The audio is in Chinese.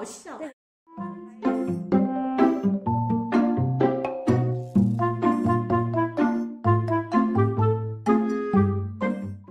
好笑。